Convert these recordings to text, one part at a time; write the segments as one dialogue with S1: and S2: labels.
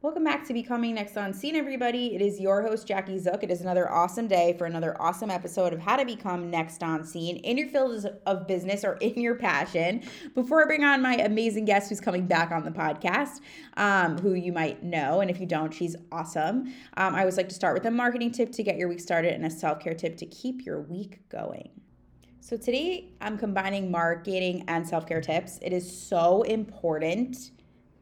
S1: Welcome back to Becoming Next on Scene, everybody. It is your host, Jackie Zook. It is another awesome day for another awesome episode of How to Become Next on Scene in your field of business or in your passion. Before I bring on my amazing guest who's coming back on the podcast, um, who you might know, and if you don't, she's awesome. Um, I always like to start with a marketing tip to get your week started and a self care tip to keep your week going. So today I'm combining marketing and self care tips. It is so important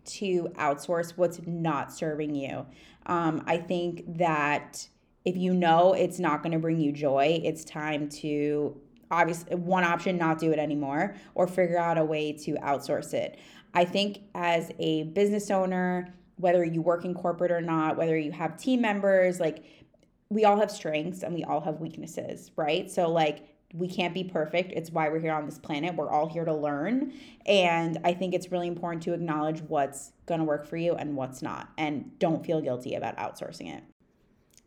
S1: to outsource what's not serving you. Um, I think that if you know it's not going to bring you joy, it's time to obviously one option not do it anymore or figure out a way to outsource it. I think as a business owner, whether you work in corporate or not, whether you have team members, like we all have strengths and we all have weaknesses, right? So like we can't be perfect. It's why we're here on this planet. We're all here to learn. And I think it's really important to acknowledge what's going to work for you and what's not. And don't feel guilty about outsourcing it.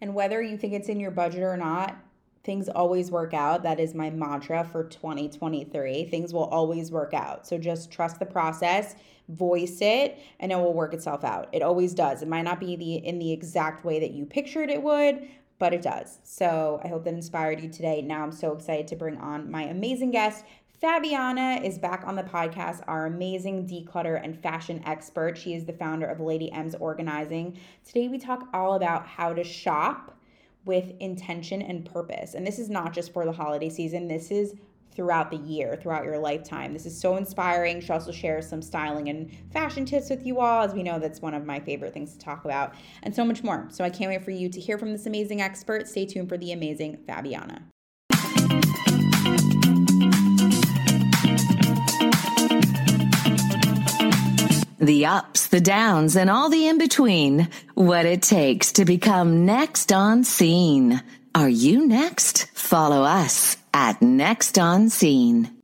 S1: And whether you think it's in your budget or not, things always work out. That is my mantra for 2023. Things will always work out. So just trust the process, voice it, and it will work itself out. It always does. It might not be the in the exact way that you pictured it would, but it does. So I hope that inspired you today. Now I'm so excited to bring on my amazing guest. Fabiana is back on the podcast, our amazing declutter and fashion expert. She is the founder of Lady M's Organizing. Today we talk all about how to shop with intention and purpose. And this is not just for the holiday season, this is throughout the year, throughout your lifetime. This is so inspiring. She also shares some styling and fashion tips with you all, as we know that's one of my favorite things to talk about, and so much more. So I can't wait for you to hear from this amazing expert. Stay tuned for the amazing Fabiana.
S2: The ups, the downs, and all the in between. What it takes to become next on scene. Are you next? Follow us at Next on Scene.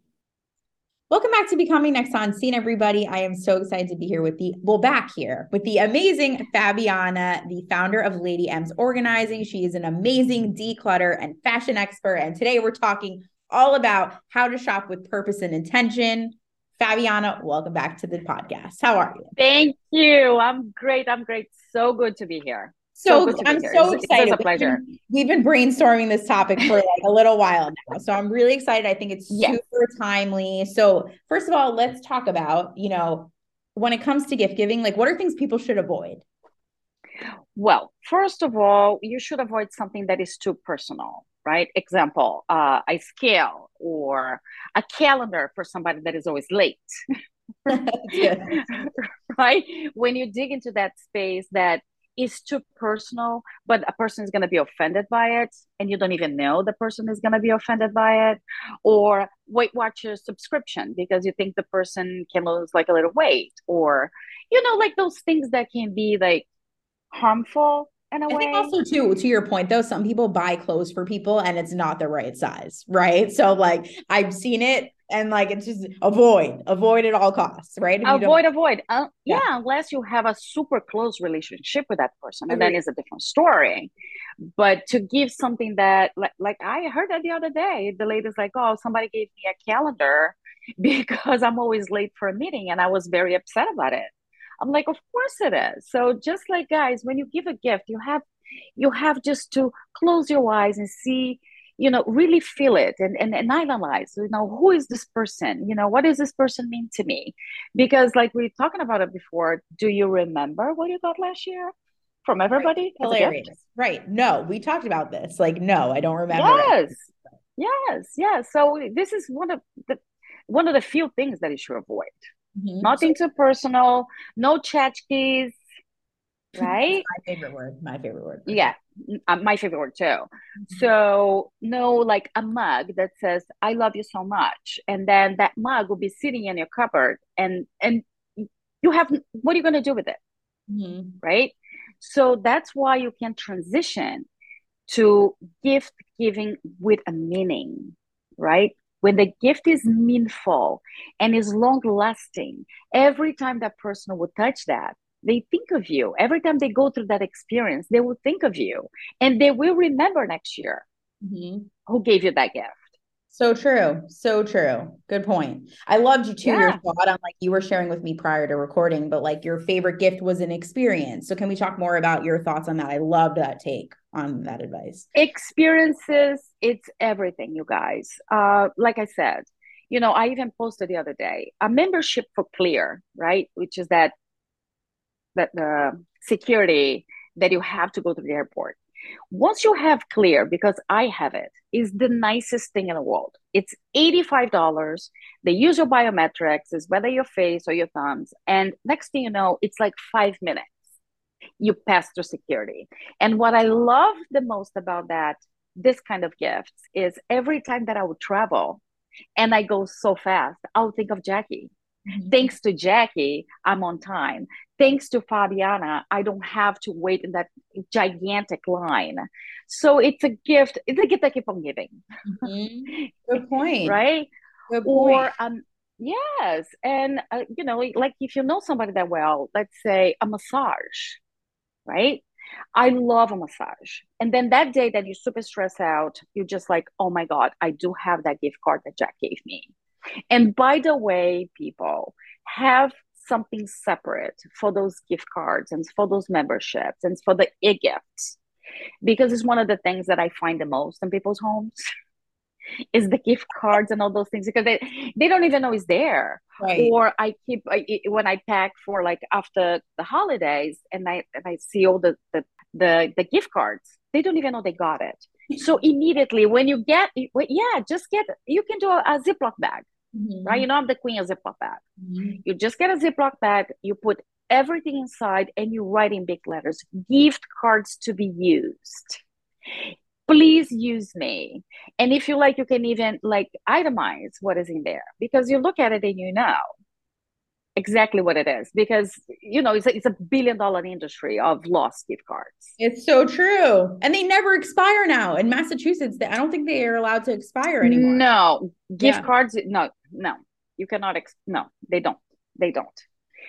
S1: Welcome back to Becoming Next on Scene, everybody. I am so excited to be here with the, well, back here with the amazing Fabiana, the founder of Lady M's Organizing. She is an amazing declutter and fashion expert. And today we're talking all about how to shop with purpose and intention. Fabiana, welcome back to the podcast. How are you?
S3: Thank you. I'm great. I'm great. So good to be here.
S1: So, so I'm so excited.
S3: It's a pleasure.
S1: We've been, we've been, brainstorming this topic for like a little while now. So I'm really excited. I think it's yes. super timely. So first of all, let's talk about, you know, when it comes to gift giving, like what are things people should avoid?
S3: Well, first of all, you should avoid something that is too personal, right? Example, uh, a scale or a calendar for somebody that is always late. right? When you dig into that space that is too personal, but a person is going to be offended by it, and you don't even know the person is going to be offended by it, or Weight Watchers subscription because you think the person can lose like a little weight, or you know, like those things that can be like harmful in a I way. think
S1: also too, to your point though, some people buy clothes for people and it's not the right size, right? So like I've seen it and like it's just avoid avoid at all costs right?
S3: If avoid avoid. Uh, yeah. yeah. unless you have a super close relationship with that person and then it's a different story. But to give something that like, like i heard that the other day the lady's like oh somebody gave me a calendar because i'm always late for a meeting and i was very upset about it. I'm like of course it is. So just like guys when you give a gift you have you have just to close your eyes and see you know really feel it and, and and analyze you know who is this person? You know what does this person mean to me? Because like we are talking about it before do you remember what you got last year from everybody
S1: right. hilarious. Right. No we talked about this. Like no i don't remember
S3: yes it. yes. Yes. So this is one of the one of the few things that you should avoid. Mm-hmm. nothing too personal no tchotchkes right
S1: my favorite word my favorite word
S3: yeah uh, my favorite word too. Mm-hmm. So no, like a mug that says "I love you so much," and then that mug will be sitting in your cupboard, and and you have what are you going to do with it, mm-hmm. right? So that's why you can transition to gift giving with a meaning, right? When the gift is meaningful and is long lasting, every time that person will touch that, they think of you every time they go through that experience they will think of you and they will remember next year mm-hmm. who gave you that gift
S1: So true. So true. Good point. I loved you too. Yeah. Your thought on like you were sharing with me prior to recording, but like your favorite gift was an experience. So can we talk more about your thoughts on that? I loved that take on that advice.
S3: Experiences, it's everything, you guys. Uh, like I said, you know, I even posted the other day a membership for Clear, right? Which is that that the security that you have to go to the airport. Once you have clear, because I have it, is the nicest thing in the world. It's $85. They use your biometrics, is whether your face or your thumbs. And next thing you know, it's like five minutes. You pass through security. And what I love the most about that, this kind of gifts, is every time that I would travel and I go so fast, I'll think of Jackie. Mm-hmm. Thanks to Jackie, I'm on time thanks to Fabiana, I don't have to wait in that gigantic line. So it's a gift. It's a gift I keep on giving.
S1: Mm-hmm. Good point.
S3: right?
S1: Good point.
S3: Or um, yes, and uh, you know, like if you know somebody that well, let's say a massage, right? I love a massage. And then that day that you're super stressed out, you're just like, oh my God, I do have that gift card that Jack gave me. And by the way, people have something separate for those gift cards and for those memberships and for the e-gifts because it's one of the things that I find the most in people's homes is the gift cards and all those things because they they don't even know it's there. Right. Or I keep I, when I pack for like after the holidays and I and I see all the the the, the gift cards, they don't even know they got it. so immediately when you get yeah, just get you can do a, a Ziploc bag mm-hmm. right? You don't have the queen of Ziploc bag. Mm-hmm. You just get a Ziploc bag, you put everything inside, and you write in big letters gift cards to be used. Please use me. And if you like, you can even like itemize what is in there because you look at it and you know exactly what it is because you know it's a, it's a billion dollar industry of lost gift cards.
S1: It's so true. And they never expire now. In massachusetts i don't think they are allowed to expire anymore.
S3: No. Gift yeah. cards no no. You cannot ex- no they don't. They don't.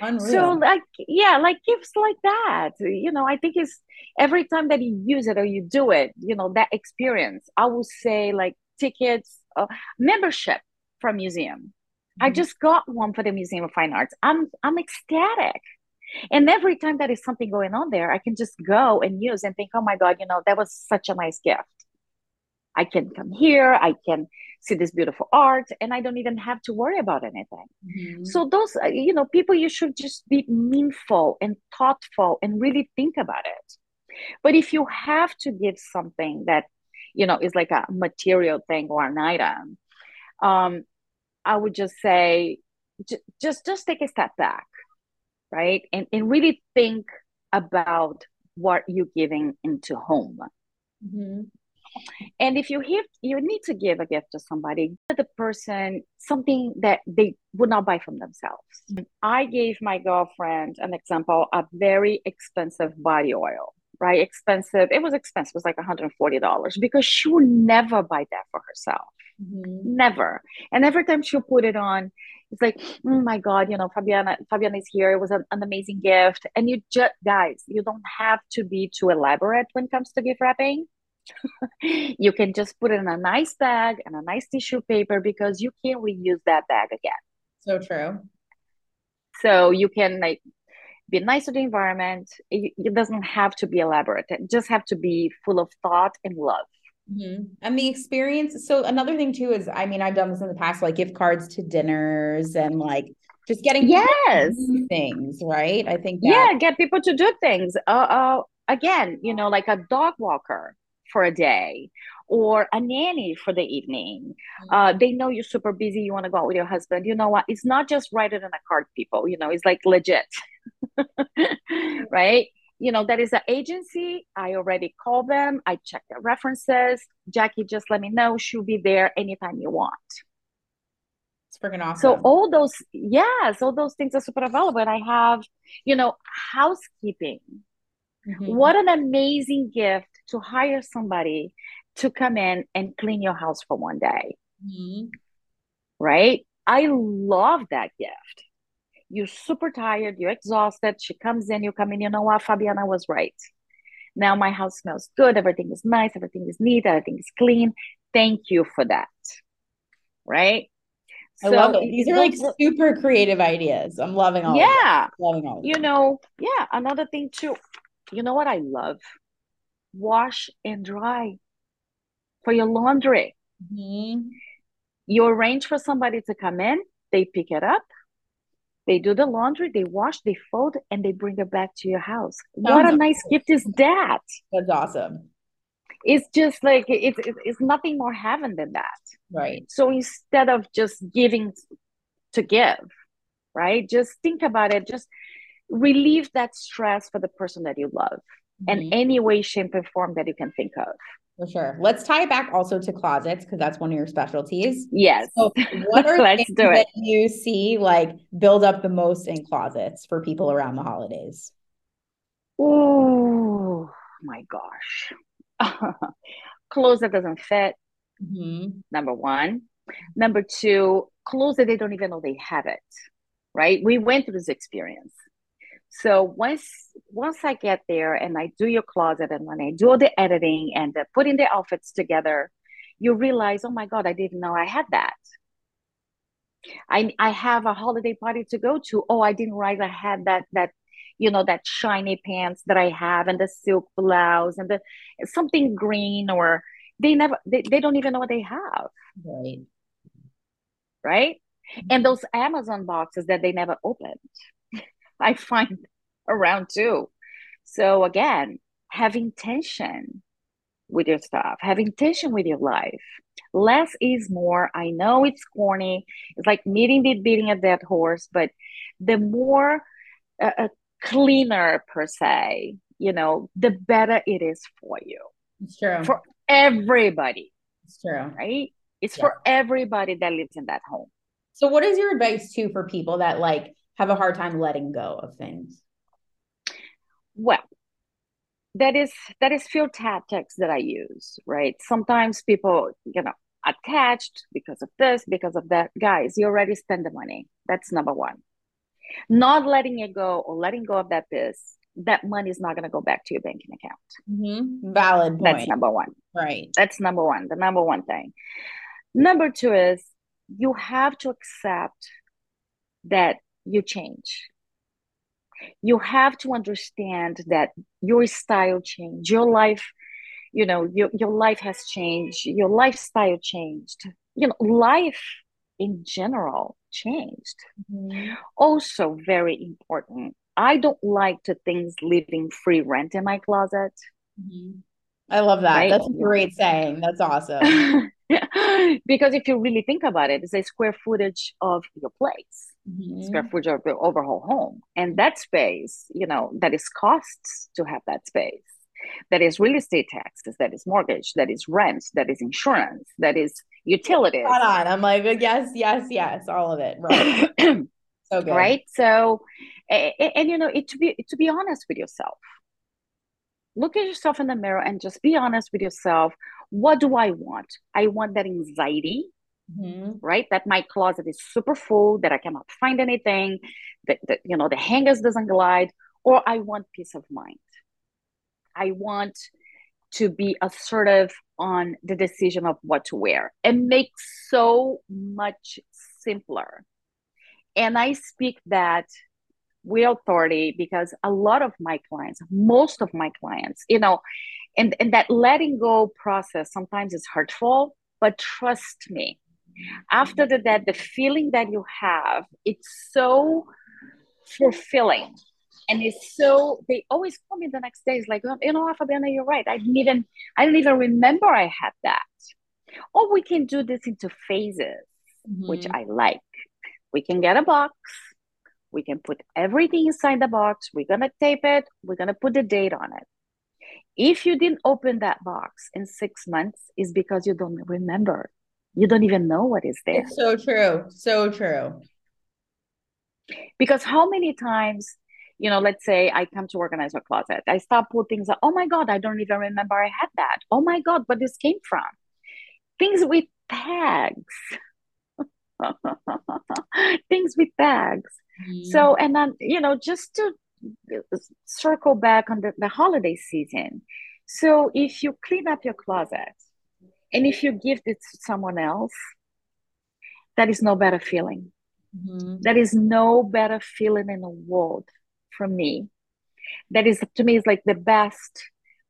S3: Unreal. so like yeah like gifts like that you know i think it's every time that you use it or you do it you know that experience i would say like tickets uh, membership from museum I mm-hmm. just got one for the Museum of Fine Arts. I'm I'm ecstatic. And every time that is something going on there, I can just go and use and think, oh my God, you know, that was such a nice gift. I can come here, I can see this beautiful art, and I don't even have to worry about anything. Mm-hmm. So, those, uh, you know, people, you should just be meaningful and thoughtful and really think about it. But if you have to give something that, you know, is like a material thing or an item, um, I would just say, j- just just take a step back, right, and and really think about what you're giving into home. Mm-hmm. And if you have, you need to give a gift to somebody, the person something that they would not buy from themselves. I gave my girlfriend an example, a very expensive body oil, right? Expensive. It was expensive. It was like $140 because she would never buy that for herself. Mm-hmm. Never. And every time she'll put it on, it's like, oh my God, you know, Fabiana, Fabiana is here. It was an, an amazing gift. And you just, guys, you don't have to be too elaborate when it comes to gift wrapping. you can just put it in a nice bag and a nice tissue paper because you can reuse that bag again.
S1: So true.
S3: So you can like be nice to the environment. It, it doesn't have to be elaborate. It just have to be full of thought and love.
S1: Mm-hmm. And the experience. So another thing too is, I mean, I've done this in the past, like gift cards to dinners and like just getting
S3: yes
S1: things right. I think
S3: that- yeah, get people to do things. Uh, uh, again, you know, like a dog walker for a day or a nanny for the evening. Mm-hmm. Uh, they know you're super busy. You want to go out with your husband. You know what? It's not just write it in a card, people. You know, it's like legit, right? You know, that is an agency. I already called them. I checked the references. Jackie, just let me know. She'll be there anytime you want.
S1: It's freaking awesome.
S3: So all those, yes, all those things are super available. And I have, you know, housekeeping. Mm-hmm. What an amazing gift to hire somebody to come in and clean your house for one day. Mm-hmm. Right? I love that gift you're super tired, you're exhausted. She comes in, you come in, you know what, Fabiana was right. Now my house smells good, everything is nice, everything is neat, everything is clean. Thank you for that. right?
S1: I so love it. These are like super creative ideas. I'm loving all.
S3: Yeah, loving all. You know, yeah. Another thing too. You know what I love? Wash and dry for your laundry. Mm-hmm. You arrange for somebody to come in. They pick it up. They do the laundry, they wash, they fold, and they bring it back to your house. Sounds what a nice gift is that?
S1: That's awesome.
S3: It's just like it's it's nothing more heaven than that.
S1: Right.
S3: So instead of just giving to give, right? Just think about it. Just relieve that stress for the person that you love mm-hmm. in any way, shape, or form that you can think of.
S1: For sure. Let's tie it back also to closets because that's one of your specialties.
S3: Yes.
S1: So what are Let's things that you see like build up the most in closets for people around the holidays?
S3: Oh my gosh. clothes that doesn't fit. Mm-hmm. Number one. Number two, clothes that they don't even know they have it. Right. We went through this experience. So once once I get there and I do your closet and when I do all the editing and the putting the outfits together, you realize, oh my God, I didn't know I had that. I I have a holiday party to go to. Oh, I didn't realize I had that that you know that shiny pants that I have and the silk blouse and the something green or they never they, they don't even know what they have.
S1: Right.
S3: Right. And mm-hmm. those Amazon boxes that they never opened. I find around too. So again, having tension with your stuff, having tension with your life. Less is more. I know it's corny. It's like meeting the beating a dead horse, but the more uh, uh, cleaner per se, you know, the better it is for you.
S1: It's true.
S3: For everybody.
S1: It's true.
S3: Right? It's yeah. for everybody that lives in that home.
S1: So what is your advice too for people that like have a hard time letting go of things?
S3: Well, that is that is few tactics that I use, right? Sometimes people, you know, attached because of this, because of that. Guys, you already spend the money. That's number one. Not letting it go or letting go of that this, that money is not going to go back to your banking account.
S1: Mm-hmm. Valid point.
S3: That's number one.
S1: Right.
S3: That's number one. The number one thing. Number two is you have to accept that you change. You have to understand that your style changed your life you know your, your life has changed your lifestyle changed you know life in general changed. Mm-hmm. also very important i don't like to things living free rent in my closet.
S1: Mm-hmm. i love that. Right? that's a great saying. That's awesome.
S3: Because if you really think about it it's a square footage of your place mm-hmm. square footage of the overall home. And that space you know that is costs to have that space. That is real estate taxes that is mortgage that is rent that is insurance that is utilities.
S1: Hold on. I'm like yes yes yes all of it. Right.
S3: So good. Right? So and, and you know it to be to be honest with yourself look at yourself in the mirror and just be honest with yourself. What do i want? I want that anxiety mm-hmm. right? That my closet is super full, that I cannot find anything, that, that you know the hangers doesn't glide, or I want peace of mind. I want to be assertive on the decision of what to wear. It makes so much simpler. And I speak that with authority because a lot of my clients, most of my clients, you know, and, and that letting go process sometimes is hurtful, but trust me, after the that the feeling that you have it's so fulfilling. And it's so they always call me the next day. It's like oh, you know fabiana you're right. I didn't even i didn't even remember i had that. Or we can do this into phases mm-hmm. which i like. We can get a box. We can put everything inside the box. We're going to tape it. We're going to put the date on it. If you didn't open that box in six months is because you don't remember you don't even know what is there.
S1: It's so true. So true.
S3: Because how many times, you know, let's say I come to organize a closet, I start put things oh my God, I don't even remember I had that. Oh my God, where this came from. Things with tags. things with tags. Mm. So, and then, you know, just to circle back on the, the holiday season. So if you clean up your closet, and if you give it to someone else, that is no better feeling. Mm-hmm. That is no better feeling in the world for me. That is to me is like the best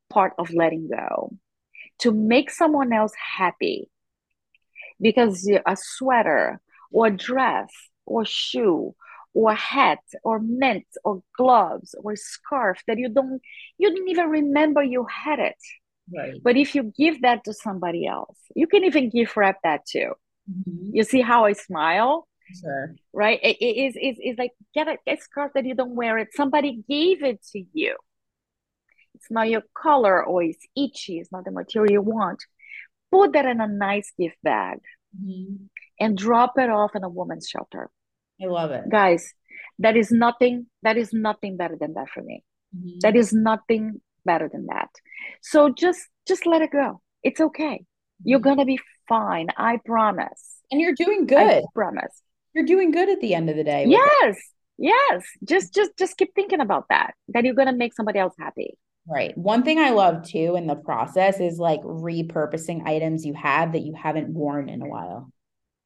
S3: part of letting go. To make someone else happy because a sweater or a dress or shoe or hat or mint or gloves or scarf that you don't you didn't even remember you had it right but if you give that to somebody else you can even give wrap that too mm-hmm. you see how i smile
S1: sure
S3: right it is it, it's, it's like get a, a scarf that you don't wear it somebody gave it to you it's not your color or it's itchy it's not the material you want put that in a nice gift bag mm-hmm. and drop it off in a woman's shelter
S1: I love it.
S3: Guys, that is nothing, that is nothing better than that for me. Mm-hmm. That is nothing better than that. So just just let it go. It's okay. Mm-hmm. You're gonna be fine. I promise.
S1: And you're doing good. I
S3: promise.
S1: You're doing good at the end of the day.
S3: Yes. It. Yes. Just just just keep thinking about that. That you're gonna make somebody else happy.
S1: Right. One thing I love too in the process is like repurposing items you have that you haven't worn in a while.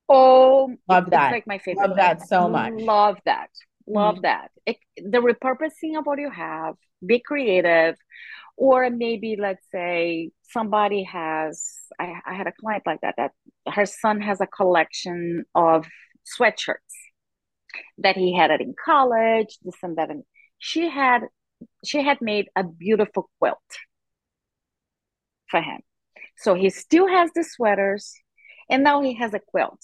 S3: Oh,
S1: love that.
S3: like my favorite.
S1: Love that so much.
S3: Love that. Love mm-hmm. that. It, the repurposing of what you have, be creative. Or maybe let's say somebody has, I, I had a client like that, that her son has a collection of sweatshirts that he had it in college, this and that. And she had, she had made a beautiful quilt for him. So he still has the sweaters and now he has a quilt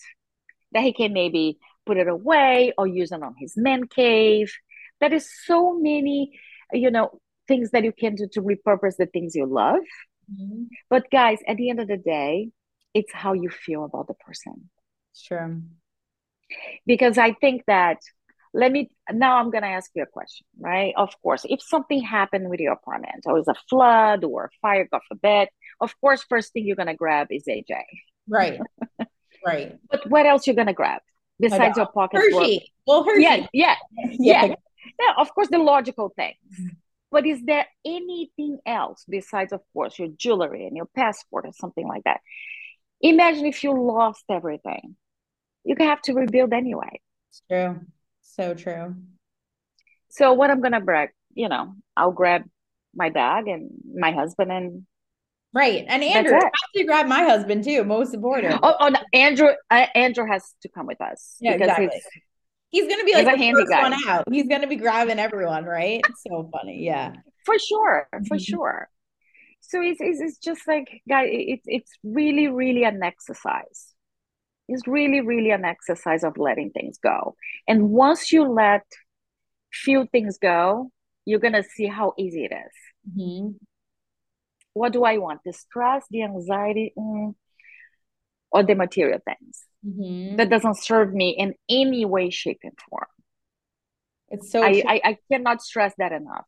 S3: that he can maybe put it away or use it on his man cave. There is so many, you know, things that you can do to repurpose the things you love. Mm-hmm. But guys, at the end of the day, it's how you feel about the person.
S1: Sure.
S3: Because I think that let me now I'm gonna ask you a question, right? Of course, if something happened with your apartment, or it's a flood or a fire, God forbid, of course, first thing you're gonna grab is AJ.
S1: Right. Right.
S3: But what else you're gonna grab besides your pocket?
S1: Hershey. Well, Hershey.
S3: Yeah, yeah, yeah. yeah. of course, the logical things. But is there anything else besides, of course, your jewelry and your passport or something like that? Imagine if you lost everything. You can have to rebuild anyway.
S1: It's true. So true.
S3: So what I'm gonna grab, you know, I'll grab my bag and my husband and
S1: Right. And Andrew has to grab my husband too, most important.
S3: Oh, oh no, Andrew uh, Andrew has to come with us.
S1: Yeah, exactly. He's, he's gonna be like the handy first guy. one out. He's gonna be grabbing everyone, right? so funny. Yeah.
S3: For sure. For mm-hmm. sure. So it's, it's, it's just like guys, it's it's really, really an exercise. It's really, really an exercise of letting things go. And once you let few things go, you're gonna see how easy it is. Mm-hmm what do I want? The stress, the anxiety, mm, or the material things mm-hmm. that doesn't serve me in any way, shape, and form.
S1: It's so
S3: I, I, I cannot stress that enough.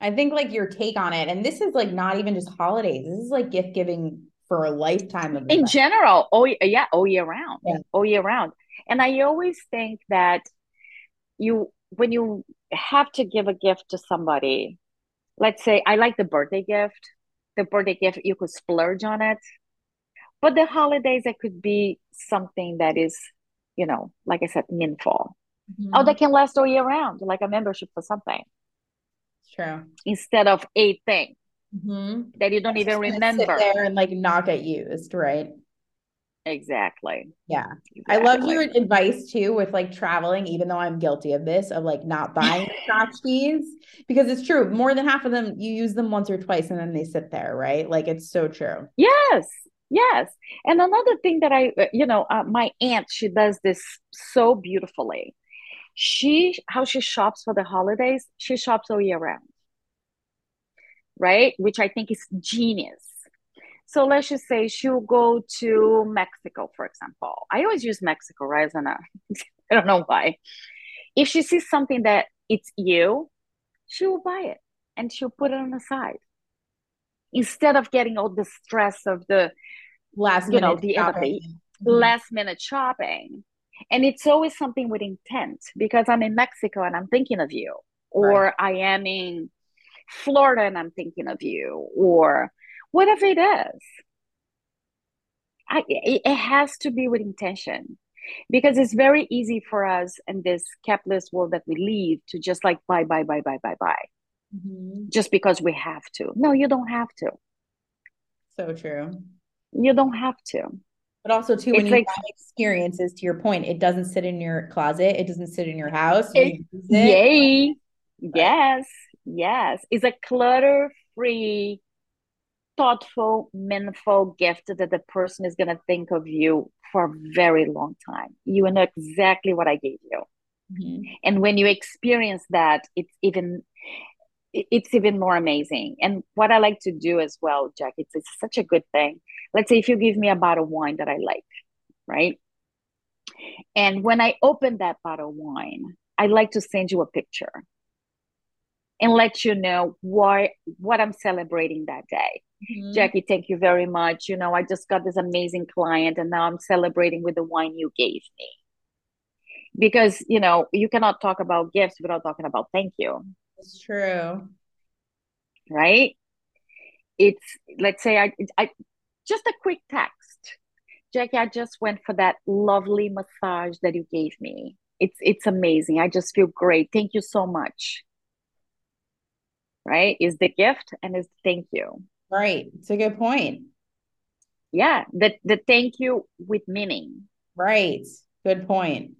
S1: I think like your take on it, and this is like not even just holidays. This is like gift giving for a lifetime of
S3: in general. Oh yeah, all year round. Yeah. All year round. And I always think that you when you have to give a gift to somebody, let's say I like the birthday gift. The birthday gift, you could splurge on it. But the holidays, it could be something that is, you know, like I said, meaningful. Mm-hmm. Oh, that can last all year round, like a membership for something.
S1: True.
S3: Instead of a thing mm-hmm. that you don't even remember.
S1: there and like not get used, right?
S3: Exactly.
S1: Yeah. Exactly. I love your advice too with like traveling, even though I'm guilty of this, of like not buying tchotchkes because it's true. More than half of them, you use them once or twice and then they sit there, right? Like it's so true.
S3: Yes. Yes. And another thing that I, uh, you know, uh, my aunt, she does this so beautifully. She, how she shops for the holidays, she shops all year round. Right. Which I think is genius so let's just say she'll go to Mexico, for example. I always use Mexico, right? As an, I don't know why. If she sees something that it's you, she will buy it and she'll put it on the side instead of getting all the stress of the
S1: last you know the, the
S3: mm-hmm. last minute shopping. And it's always something with intent because I'm in Mexico and I'm thinking of you, or right. I am in Florida and I'm thinking of you, or whatever it is? I, it has to be with intention because it's very easy for us in this capitalist world that we live to just like buy buy buy buy buy buy mm-hmm. just because we have to. No you don't have to.
S1: So true.
S3: You don't have to.
S1: But also too when it's you like, have experiences to your point it doesn't sit in your closet it doesn't sit in your house it,
S3: you yay. Yes yes. It's a clutter free thoughtful, meaningful gift that the person is going to think of you for a very long time. You know exactly what I gave you. Mm-hmm. And when you experience that, it's even it's even more amazing. And what I like to do as well, Jack, it's, it's such a good thing. Let's say if you give me a bottle of wine that I like, right? And when I open that bottle of wine, I like to send you a picture and let you know why what I'm celebrating that day. Mm-hmm. Jackie, thank you very much. You know, I just got this amazing client and now I'm celebrating with the wine you gave me. Because, you know, you cannot talk about gifts without talking about thank you.
S1: It's true.
S3: Right? It's let's say I I just a quick text. Jackie, I just went for that lovely massage that you gave me. It's it's amazing. I just feel great. Thank you so much. Right? Is the gift and is thank you.
S1: Right. It's a good point.
S3: Yeah. The the thank you with meaning.
S1: Right. Good point.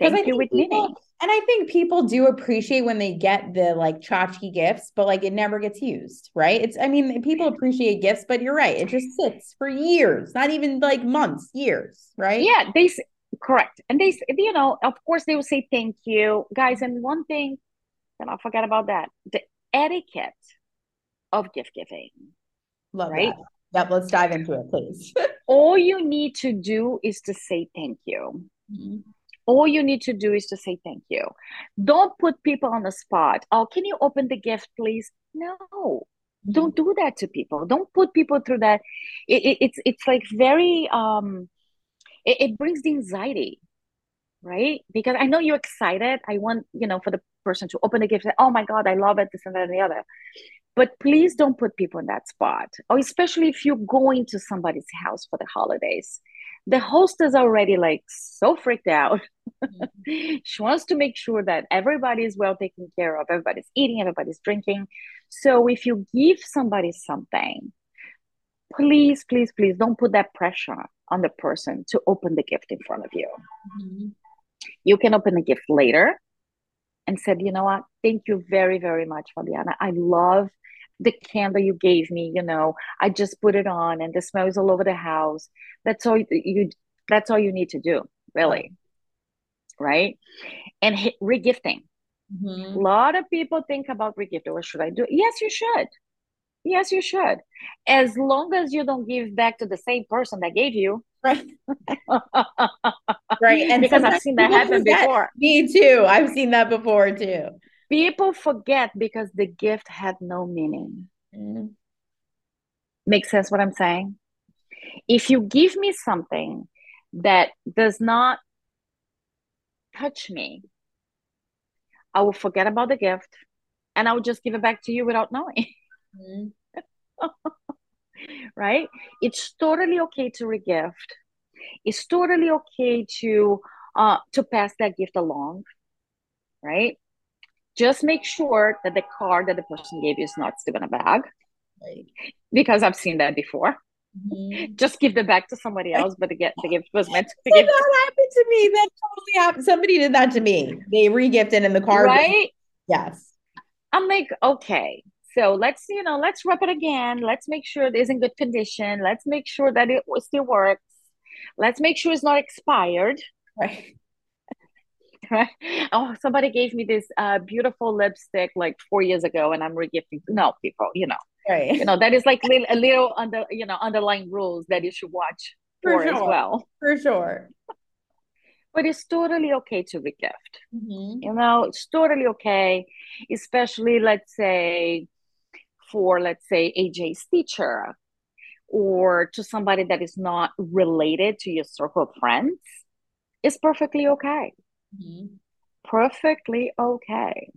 S3: Thank you with people, meaning.
S1: And I think people do appreciate when they get the like tchotchke gifts, but like it never gets used, right? It's I mean, people appreciate gifts, but you're right. It just sits for years, not even like months, years, right?
S3: Yeah, they correct. And they you know, of course they will say thank you. Guys, and one thing, and I'll forget about that. The etiquette of gift giving.
S1: Love right? That. Yep, let's dive into it, please.
S3: All you need to do is to say thank you. Mm-hmm. All you need to do is to say thank you. Don't put people on the spot. Oh, can you open the gift, please? No, mm-hmm. don't do that to people. Don't put people through that. It, it, it's it's like very um, it, it brings the anxiety, right? Because I know you're excited. I want you know for the person to open the gift. Say, oh my god, I love it. This and that and the other but please don't put people in that spot or especially if you're going to somebody's house for the holidays the host is already like so freaked out mm-hmm. she wants to make sure that everybody is well taken care of everybody's eating everybody's drinking so if you give somebody something please please please don't put that pressure on the person to open the gift in front of you mm-hmm. you can open the gift later and said, you know what, thank you very, very much, Fabiana. I love the candle you gave me you know i just put it on and the smell is all over the house. That's all you that's all you need to do really. Right? And regifting. Mm-hmm. a lot of people think about regifting. What should i do? Yes you should. Yes you should. As long as you don't give back to the same person that gave you.
S1: Right. Right and
S3: because i've seen that happen before.
S1: Me too. I've seen that before too
S3: people forget because the gift had no meaning. Mm. make sense what i'm saying? If you give me something that does not touch me i will forget about the gift and i will just give it back to you without knowing. Mm. right? It's totally okay to regift. It's totally okay to uh to pass that gift along. Right just make sure that the card that the person gave you is not still in a bag. Right. because i've seen that before. Mm-hmm. just give the bag to somebody else but the, get, the gift was meant to
S1: so give that happened to me. That totally happened. Somebody did that to me. They re-gifted in the card.
S3: Right?
S1: Yes.
S3: I'm like okay. So let's you know let's rub it again. Let's make sure it is in good condition. Let's make sure that it still works. Let's make sure it's not expired.
S1: Right
S3: right? Oh, somebody gave me this uh, beautiful lipstick like four years ago, and I'm regifting. No, people, you know,
S1: right?
S3: You know that is like a little under, you know, underlying rules that you should watch for, for sure. as well,
S1: for sure.
S3: But it's totally okay to regift. Mm-hmm. You know, it's totally okay, especially let's say for let's say AJ's teacher or to somebody that is not related to your circle of friends. It's perfectly okay. Mm-hmm. Perfectly okay.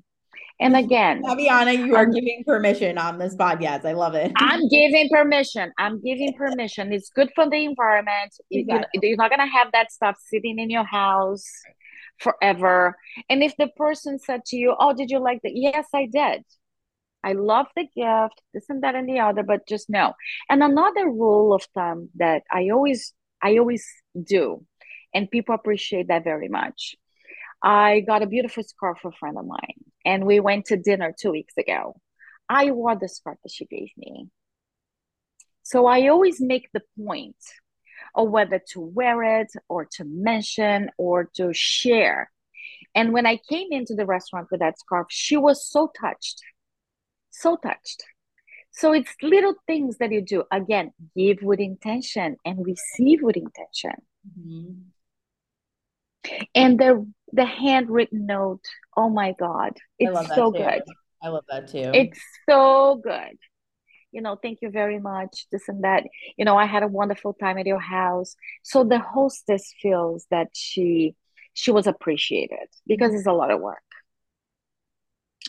S3: And again,
S1: Fabiana, you are giving permission on this podcast. I love it.
S3: I'm giving permission. I'm giving permission. It's good for the environment. Exactly. You, you're not going to have that stuff sitting in your house forever. And if the person said to you, Oh, did you like that? Yes, I did. I love the gift, this and that and the other, but just no. And another rule of thumb that I always I always do, and people appreciate that very much. I got a beautiful scarf for a friend of mine, and we went to dinner two weeks ago. I wore the scarf that she gave me. So I always make the point of whether to wear it or to mention or to share. And when I came into the restaurant with that scarf, she was so touched so touched. So it's little things that you do. Again, give with intention and receive with intention. Mm-hmm. And the the handwritten note, oh my God, it's so too. good.
S1: I love that too.
S3: It's so good. You know, thank you very much. This and that. You know, I had a wonderful time at your house. So the hostess feels that she she was appreciated because it's a lot of work.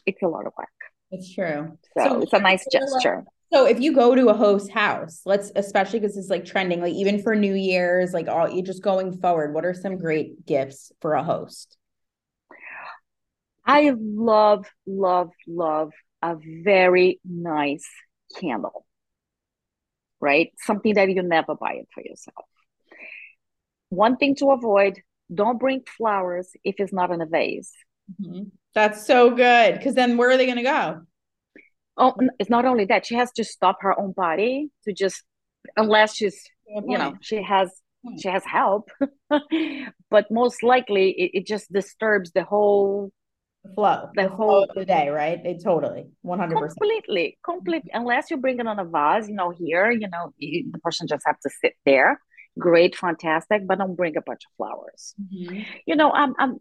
S3: It's a lot of work.
S1: It's true.
S3: So, so it's a nice gesture.
S1: So if you go to a host house, let's especially because it's like trending, like even for New Year's, like all you just going forward, what are some great gifts for a host?
S3: I love, love, love a very nice candle, right? Something that you never buy it for yourself. One thing to avoid don't bring flowers if it's not in a vase.
S1: Mm-hmm. That's so good. Because then where are they going to go?
S3: Oh, it's not only that she has to stop her own body to just, unless she's, you know, she has hmm. she has help, but most likely it, it just disturbs the whole
S1: flow, the, the whole of the day, right? It totally, one hundred percent,
S3: completely, completely. Unless you bring it on a vase, you know, here, you know, you, the person just have to sit there. Great, fantastic, but don't bring a bunch of flowers. Mm-hmm. You know, I'm, I'm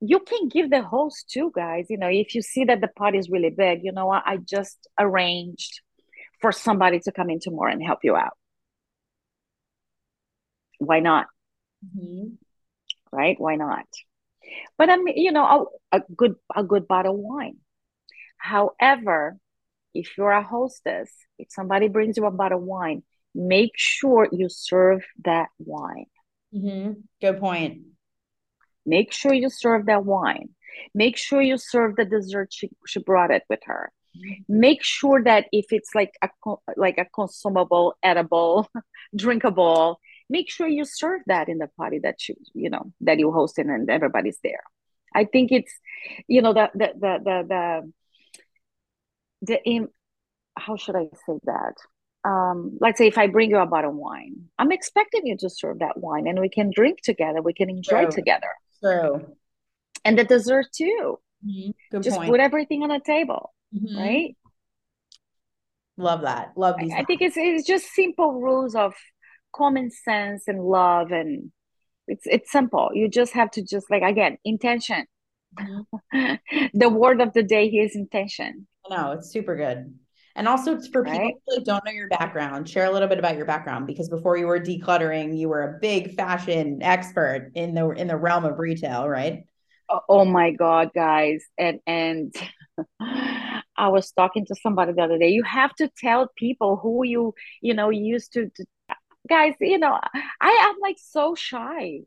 S3: you can give the host too, guys. You know, if you see that the party is really big, you know what? I just arranged for somebody to come in tomorrow and help you out. Why not? Mm-hmm. Right? Why not? But I mean, you know, a, a good a good bottle of wine. However, if you're a hostess, if somebody brings you a bottle of wine, make sure you serve that wine.
S1: Mm-hmm. Good point.
S3: Make sure you serve that wine. Make sure you serve the dessert she, she brought it with her. Make sure that if it's like a like a consumable, edible, drinkable, make sure you serve that in the party that you you know that you hosting and everybody's there. I think it's you know the the the the the, the in, how should I say that? Um, let's say if I bring you a bottle of wine, I'm expecting you to serve that wine and we can drink together, we can enjoy together.
S1: True.
S3: And the dessert too. Mm-hmm. Just point. put everything on the table, mm-hmm. right?
S1: Love that. Love these.
S3: I, I think it's it's just simple rules of common sense and love, and it's it's simple. You just have to just like again intention. Mm-hmm. the word of the day is intention.
S1: No, it's super good. And also for people right? who don't know your background, share a little bit about your background because before you were decluttering, you were a big fashion expert in the in the realm of retail, right?
S3: Oh, oh my god, guys. And and I was talking to somebody the other day. You have to tell people who you, you know, used to, to guys, you know, I am like so shy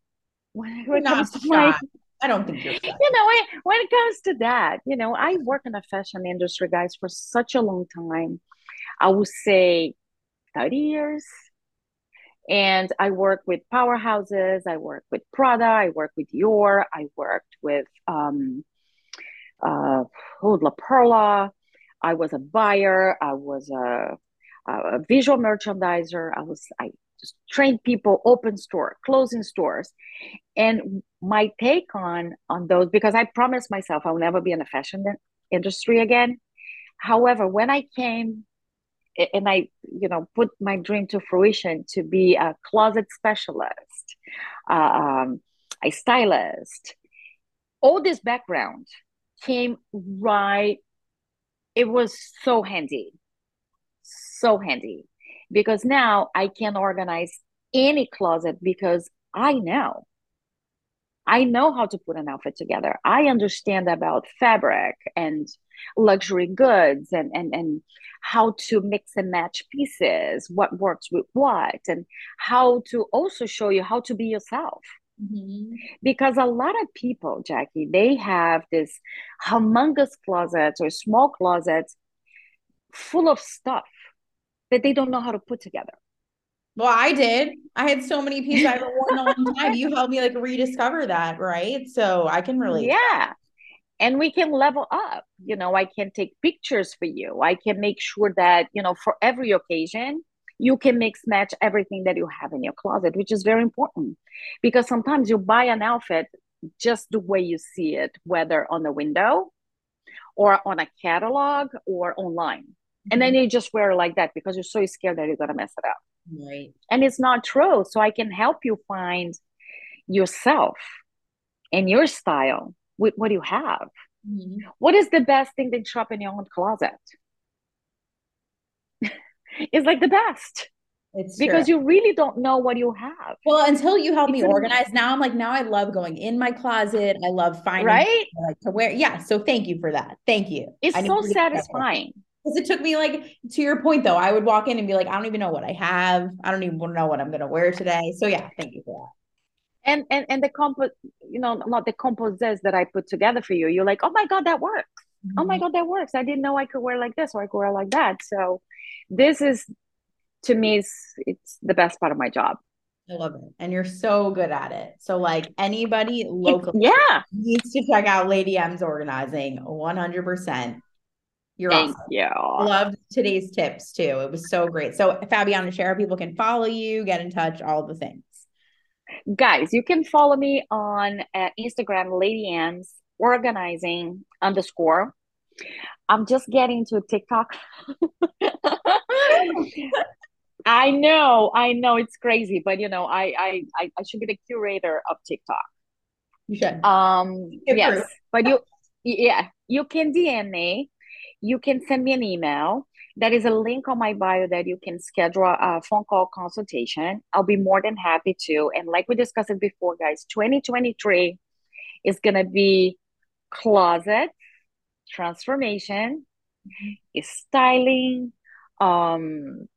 S1: when, when it comes to my I don't think you're. You
S3: know, when, when it comes to that, you know, I work in the fashion industry, guys, for such a long time. I would say 30 years. And I work with powerhouses. I work with Prada. I work with Dior. I worked with um, uh, oh, La Perla. I was a buyer. I was a, a visual merchandiser. I was I trained people, open store, closing stores, and my take on on those because I promised myself I will never be in the fashion industry again. However, when I came and I, you know, put my dream to fruition to be a closet specialist, uh, um, a stylist, all this background came right. It was so handy, so handy, because now I can organize any closet because I know I know how to put an outfit together. I understand about fabric and luxury goods and and and how to mix and match pieces, what works with what, and how to also show you how to be yourself. Mm-hmm. Because a lot of people, Jackie, they have this humongous closets or small closets full of stuff that they don't know how to put together.
S1: Well, I did. I had so many pieces I haven't worn in a long time. You helped me like rediscover that, right? So I can relate.
S3: Yeah. And we can level up. You know, I can take pictures for you. I can make sure that, you know, for every occasion, you can mix match everything that you have in your closet, which is very important because sometimes you buy an outfit just the way you see it, whether on the window or on a catalog or online. And then mm-hmm. you just wear it like that because you're so scared that you're going to mess it up.
S1: Right.
S3: And it's not true. So I can help you find yourself and your style with what you have. Mm-hmm. What is the best thing to shop in your own closet? it's like the best. It's because true. you really don't know what you have.
S1: Well, until you help me organize, now I'm like, now I love going in my closet. I love finding
S3: right
S1: like to wear. Yeah. So thank you for that. Thank you.
S3: It's so satisfying.
S1: Because it took me like to your point though, I would walk in and be like, I don't even know what I have. I don't even know what I'm gonna wear today. So yeah, thank you for that
S3: and and and the compo you know not the composites that i put together for you you're like oh my god that works mm-hmm. oh my mm-hmm. god that works i didn't know i could wear like this or i could wear like that so this is to me it's, it's the best part of my job
S1: I love it. And you're so good at it. So like anybody local
S3: yeah
S1: needs to check out Lady M's organizing 100%. You're
S3: Thank
S1: awesome.
S3: you.
S1: Loved today's tips too. It was so great. So Fabiana Share, people can follow you, get in touch, all the things
S3: guys you can follow me on uh, instagram lady m's organizing underscore i'm just getting to tiktok i know i know it's crazy but you know I, I i should be the curator of tiktok
S1: you should
S3: um yes but you yeah you can dm me you can send me an email there is a link on my bio that you can schedule a phone call consultation. I'll be more than happy to. And like we discussed it before, guys, 2023 is going to be closet transformation, mm-hmm. styling, um,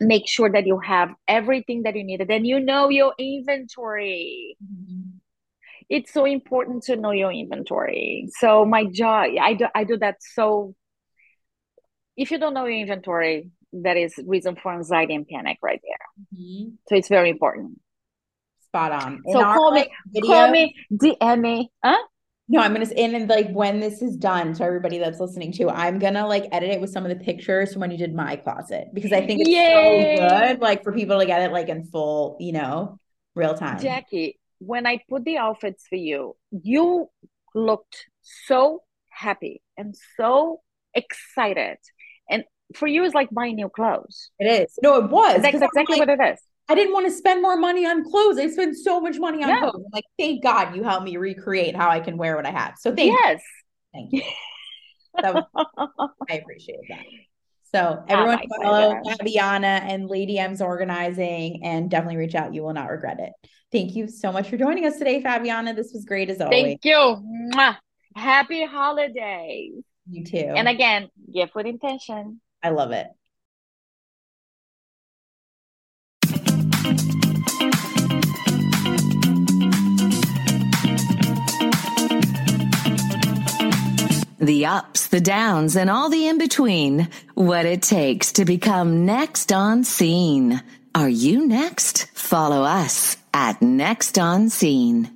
S3: make sure that you have everything that you needed and you know your inventory. Mm-hmm. It's so important to know your inventory. So my job, I do, I do that so if you don't know your inventory, that is reason for anxiety and panic right there. Mm-hmm. So it's very important.
S1: Spot on.
S3: So call me, video, call me, DM me. Huh?
S1: No, I'm gonna in and like when this is done, so everybody that's listening to, I'm gonna like edit it with some of the pictures from when you did my closet because I think it's Yay! so good, like for people to get it like in full, you know, real time.
S3: Jackie, when I put the outfits for you, you looked so happy and so excited and for you, it's like buying new clothes.
S1: It is. No, it was.
S3: That's exactly like, what it is.
S1: I didn't want to spend more money on clothes. I spent so much money on clothes. I'm like, thank God you helped me recreate how I can wear what I have. So thank
S3: yes.
S1: you. Thank you. Was, I appreciate that. So everyone oh follow Fabiana and Lady M's organizing and definitely reach out. You will not regret it. Thank you so much for joining us today, Fabiana. This was great as always.
S3: Thank you. Mwah. Happy holidays.
S1: You too.
S3: And again, gift with intention.
S1: I love it.
S2: The ups, the downs, and all the in between. What it takes to become next on scene. Are you next? Follow us at Next on Scene.